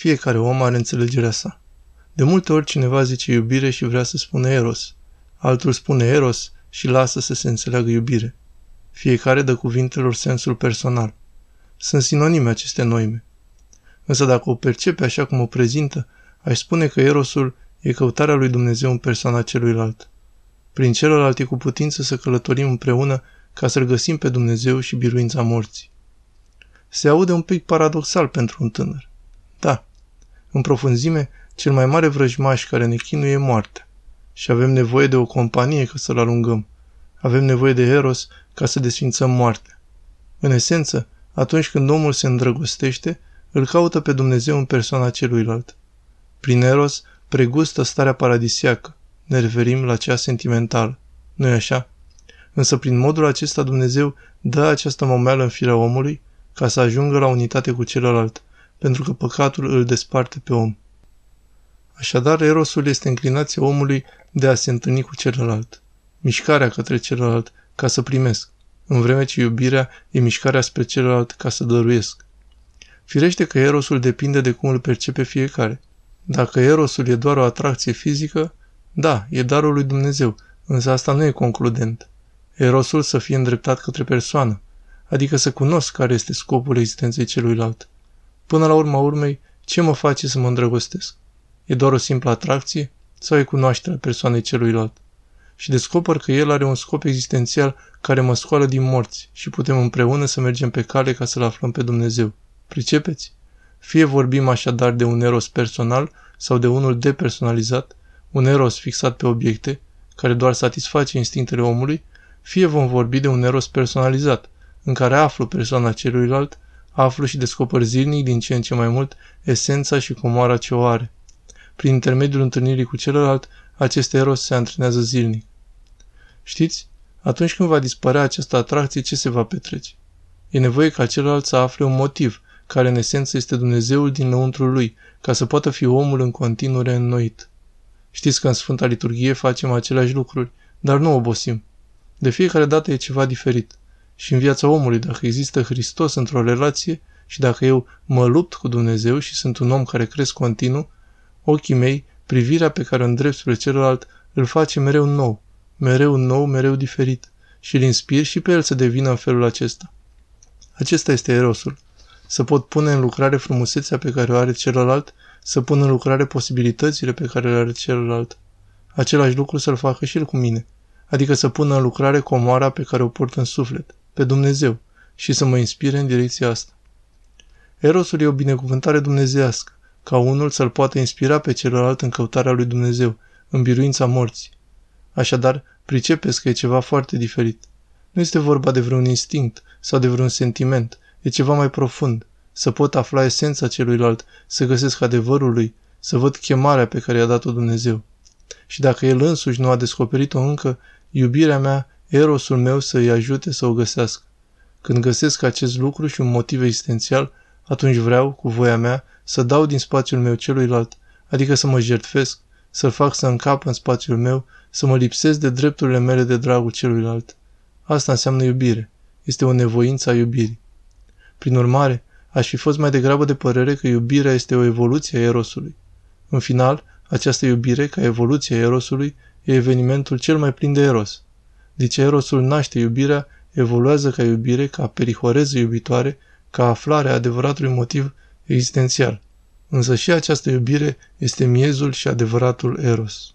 Fiecare om are înțelegerea sa. De multe ori cineva zice iubire și vrea să spună eros. Altul spune eros și lasă să se înțeleagă iubire. Fiecare dă cuvintelor sensul personal. Sunt sinonime aceste noime. Însă dacă o percepe așa cum o prezintă, aș spune că erosul e căutarea lui Dumnezeu în persoana celuilalt. Prin celălalt e cu putință să călătorim împreună ca să-L găsim pe Dumnezeu și biruința morții. Se aude un pic paradoxal pentru un tânăr. Da, în profunzime, cel mai mare vrăjmaș care ne chinuie e moartea. Și avem nevoie de o companie ca să-l alungăm. Avem nevoie de Eros ca să desfințăm moartea. În esență, atunci când omul se îndrăgostește, îl caută pe Dumnezeu în persoana celuilalt. Prin Eros pregustă starea paradisiacă. Ne referim la cea sentimentală. nu e așa? Însă prin modul acesta Dumnezeu dă această momeală în firea omului ca să ajungă la unitate cu celălalt, pentru că păcatul îl desparte pe om. Așadar, erosul este înclinația omului de a se întâlni cu celălalt, mișcarea către celălalt ca să primesc, în vreme ce iubirea e mișcarea spre celălalt ca să dăruiesc. Firește că erosul depinde de cum îl percepe fiecare. Dacă erosul e doar o atracție fizică, da, e darul lui Dumnezeu, însă asta nu e concludent. Erosul să fie îndreptat către persoană, adică să cunosc care este scopul existenței celuilalt. Până la urma urmei, ce mă face să mă îndrăgostesc? E doar o simplă atracție sau e cunoașterea persoanei celuilalt? Și descoper că el are un scop existențial care mă scoală din morți și putem împreună să mergem pe cale ca să-L aflăm pe Dumnezeu. Pricepeți? Fie vorbim așadar de un eros personal sau de unul depersonalizat, un eros fixat pe obiecte, care doar satisface instinctele omului, fie vom vorbi de un eros personalizat, în care aflu persoana celuilalt, aflu și descoper zilnic din ce în ce mai mult esența și comoara ce o are. Prin intermediul întâlnirii cu celălalt, acest eros se antrenează zilnic. Știți? Atunci când va dispărea această atracție, ce se va petrece? E nevoie ca celălalt să afle un motiv, care în esență este Dumnezeul din lăuntrul lui, ca să poată fi omul în continuu reînnoit. Știți că în Sfânta Liturghie facem aceleași lucruri, dar nu obosim. De fiecare dată e ceva diferit. Și în viața omului, dacă există Hristos într-o relație și dacă eu mă lupt cu Dumnezeu și sunt un om care cresc continuu, ochii mei, privirea pe care o îndrept spre celălalt, îl face mereu nou, mereu nou, mereu diferit și îl inspir și pe el să devină în felul acesta. Acesta este erosul. Să pot pune în lucrare frumusețea pe care o are celălalt, să pun în lucrare posibilitățile pe care le are celălalt. Același lucru să-l facă și el cu mine, adică să pună în lucrare comoara pe care o port în suflet, pe Dumnezeu, și să mă inspire în direcția asta. Erosul e o binecuvântare dumnezească, ca unul să-l poată inspira pe celălalt în căutarea lui Dumnezeu, în biruința morții. Așadar, pricepeți că e ceva foarte diferit. Nu este vorba de vreun instinct sau de vreun sentiment, e ceva mai profund. Să pot afla esența celuilalt, să găsesc adevărul lui, să văd chemarea pe care i-a dat-o Dumnezeu. Și dacă el însuși nu a descoperit-o încă, iubirea mea, erosul meu să-i ajute să o găsească. Când găsesc acest lucru și un motiv existențial, atunci vreau, cu voia mea, să dau din spațiul meu celuilalt, adică să mă jertfesc, să-l fac să încapă în spațiul meu, să mă lipsesc de drepturile mele de dragul celuilalt. Asta înseamnă iubire. Este o nevoință a iubirii. Prin urmare, aș fi fost mai degrabă de părere că iubirea este o evoluție a erosului. În final, această iubire, ca evoluție a erosului, e evenimentul cel mai plin de eros. Deci erosul naște iubirea, evoluează ca iubire, ca perihoreză iubitoare, ca aflarea adevăratului motiv existențial. Însă și această iubire este miezul și adevăratul eros.